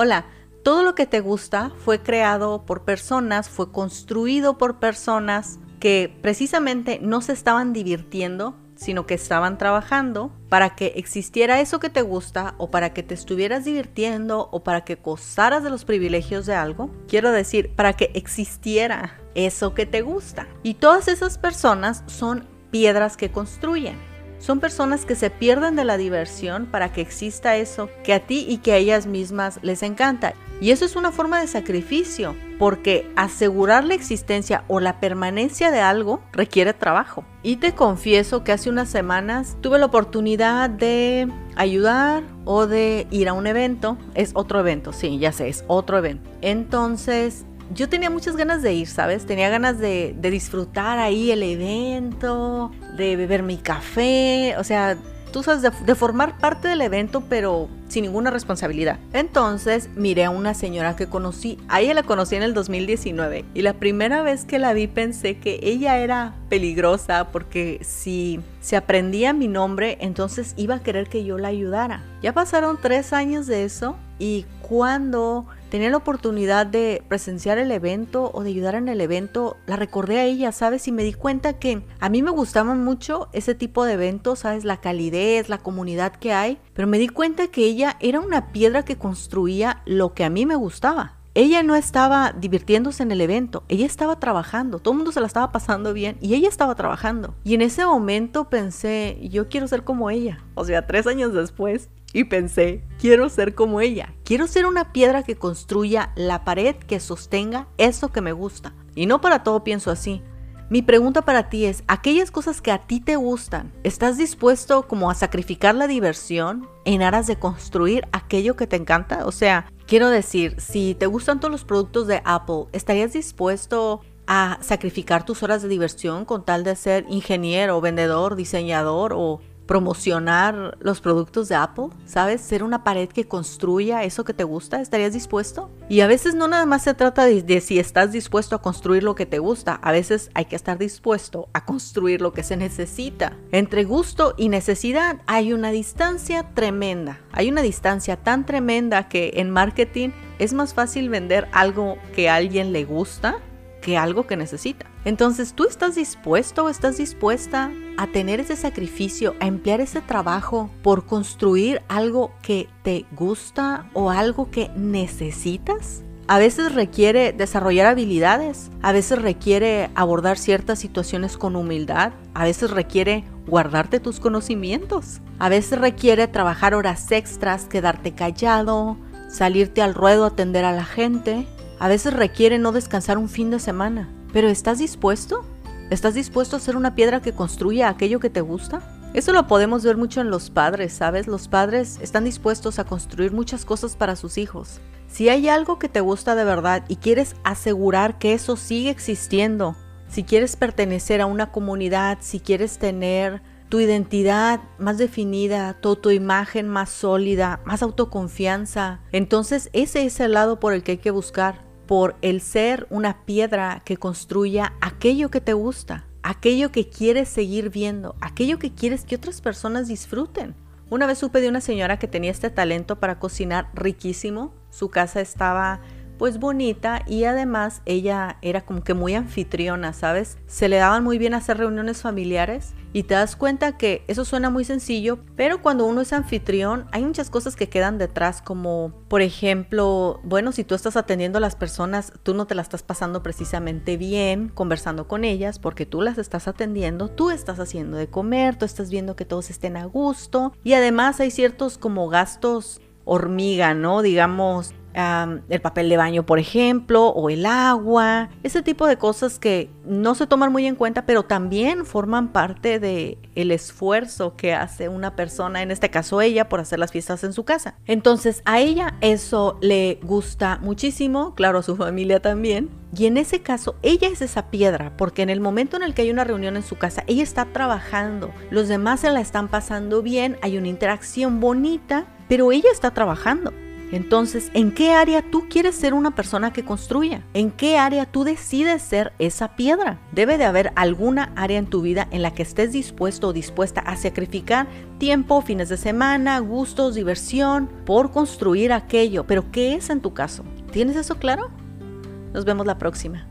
Hola, todo lo que te gusta fue creado por personas, fue construido por personas que precisamente no se estaban divirtiendo, sino que estaban trabajando para que existiera eso que te gusta o para que te estuvieras divirtiendo o para que gozaras de los privilegios de algo. Quiero decir, para que existiera eso que te gusta. Y todas esas personas son piedras que construyen. Son personas que se pierden de la diversión para que exista eso que a ti y que a ellas mismas les encanta. Y eso es una forma de sacrificio, porque asegurar la existencia o la permanencia de algo requiere trabajo. Y te confieso que hace unas semanas tuve la oportunidad de ayudar o de ir a un evento. Es otro evento, sí, ya sé, es otro evento. Entonces yo tenía muchas ganas de ir, ¿sabes? Tenía ganas de, disfrutar ahí el evento, de beber mi café, o sea, tú sabes, de, formar parte del evento, pero sin ninguna responsabilidad. Entonces miré a una señora que conocí, a ella la conocí en el 2019 y la primera vez que la vi pensé que ella era peligrosa porque si se aprendía mi nombre, entonces iba a querer que yo la ayudara. Ya pasaron tres años de eso y cuando tenía la oportunidad de presenciar el evento o de ayudar en el evento, la recordé a ella, ¿sabes? Y me di cuenta que a mí me gustaban mucho ese tipo de eventos, ¿sabes? La calidez, la comunidad que hay, pero me di cuenta que ella era una piedra que construía lo que a mí me gustaba. Ella no estaba divirtiéndose en el evento, ella estaba trabajando, todo el mundo se la estaba pasando bien y ella estaba trabajando. Y en ese momento pensé, yo quiero ser como ella. O sea, tres años después, y pensé, quiero ser como ella. Quiero ser una piedra que construya la pared que sostenga eso que me gusta. Y no para todo pienso así. Mi pregunta para ti es, aquellas cosas que a ti te gustan, ¿estás dispuesto como a sacrificar la diversión en aras de construir aquello que te encanta? O sea, quiero decir, si te gustan todos los productos de Apple, ¿estarías dispuesto a sacrificar tus horas de diversión con tal de ser ingeniero, vendedor, diseñador o promocionar los productos de Apple, ¿sabes? Ser una pared que construya eso que te gusta, ¿estarías dispuesto? Y a veces no nada más se trata de, si estás dispuesto a construir lo que te gusta, a veces hay que estar dispuesto a construir lo que se necesita. Entre gusto y necesidad hay una distancia tremenda, hay una distancia tan tremenda que en marketing es más fácil vender algo que a alguien le gusta que algo que necesita. Entonces, ¿tú estás dispuesto o estás dispuesta a tener ese sacrificio, a emplear ese trabajo por construir algo que te gusta o algo que necesitas? A veces requiere desarrollar habilidades, a veces requiere abordar ciertas situaciones con humildad, a veces requiere guardarte tus conocimientos, a veces requiere trabajar horas extras, quedarte callado, salirte al ruedo atender a la gente, a veces requiere no descansar un fin de semana. Pero ¿estás dispuesto? ¿Estás dispuesto a ser una piedra que construya aquello que te gusta? Eso lo podemos ver mucho en los padres, ¿sabes? Los padres están dispuestos a construir muchas cosas para sus hijos. Si hay algo que te gusta de verdad y quieres asegurar que eso sigue existiendo, si quieres pertenecer a una comunidad, si quieres tener tu identidad más definida, tu, tu imagen más sólida, más autoconfianza, entonces ese es el lado por el que hay que buscar por el ser una piedra que construya aquello que te gusta, aquello que quieres seguir viendo, aquello que quieres que otras personas disfruten. Una vez supe de una señora que tenía este talento para cocinar riquísimo. Su casa estaba pues bonita y además ella era como que muy anfitriona, ¿sabes? Se le daban muy bien hacer reuniones familiares y te das cuenta que eso suena muy sencillo, pero cuando uno es anfitrión hay muchas cosas que quedan detrás, como por ejemplo, bueno, si tú estás atendiendo a las personas, tú no te las estás pasando precisamente bien conversando con ellas porque tú las estás atendiendo, tú estás haciendo de comer, tú estás viendo que todos estén a gusto y además hay ciertos como gastos hormiga, ¿no? Digamos, el papel de baño, por ejemplo, o el agua, ese tipo de cosas que no se toman muy en cuenta, pero también forman parte de el esfuerzo que hace una persona, en este caso ella, por hacer las fiestas en su casa. Entonces, a ella eso le gusta muchísimo, claro, a su familia también. Y en ese caso, ella es esa piedra, porque en el momento en el que hay una reunión en su casa, ella está trabajando, los demás se la están pasando bien, hay una interacción bonita, pero ella está trabajando. Entonces, ¿en qué área tú quieres ser una persona que construya? ¿En qué área tú decides ser esa piedra? Debe de haber alguna área en tu vida en la que estés dispuesto o dispuesta a sacrificar tiempo, fines de semana, gustos, diversión, por construir aquello. Pero ¿qué es en tu caso? ¿Tienes eso claro? Nos vemos la próxima.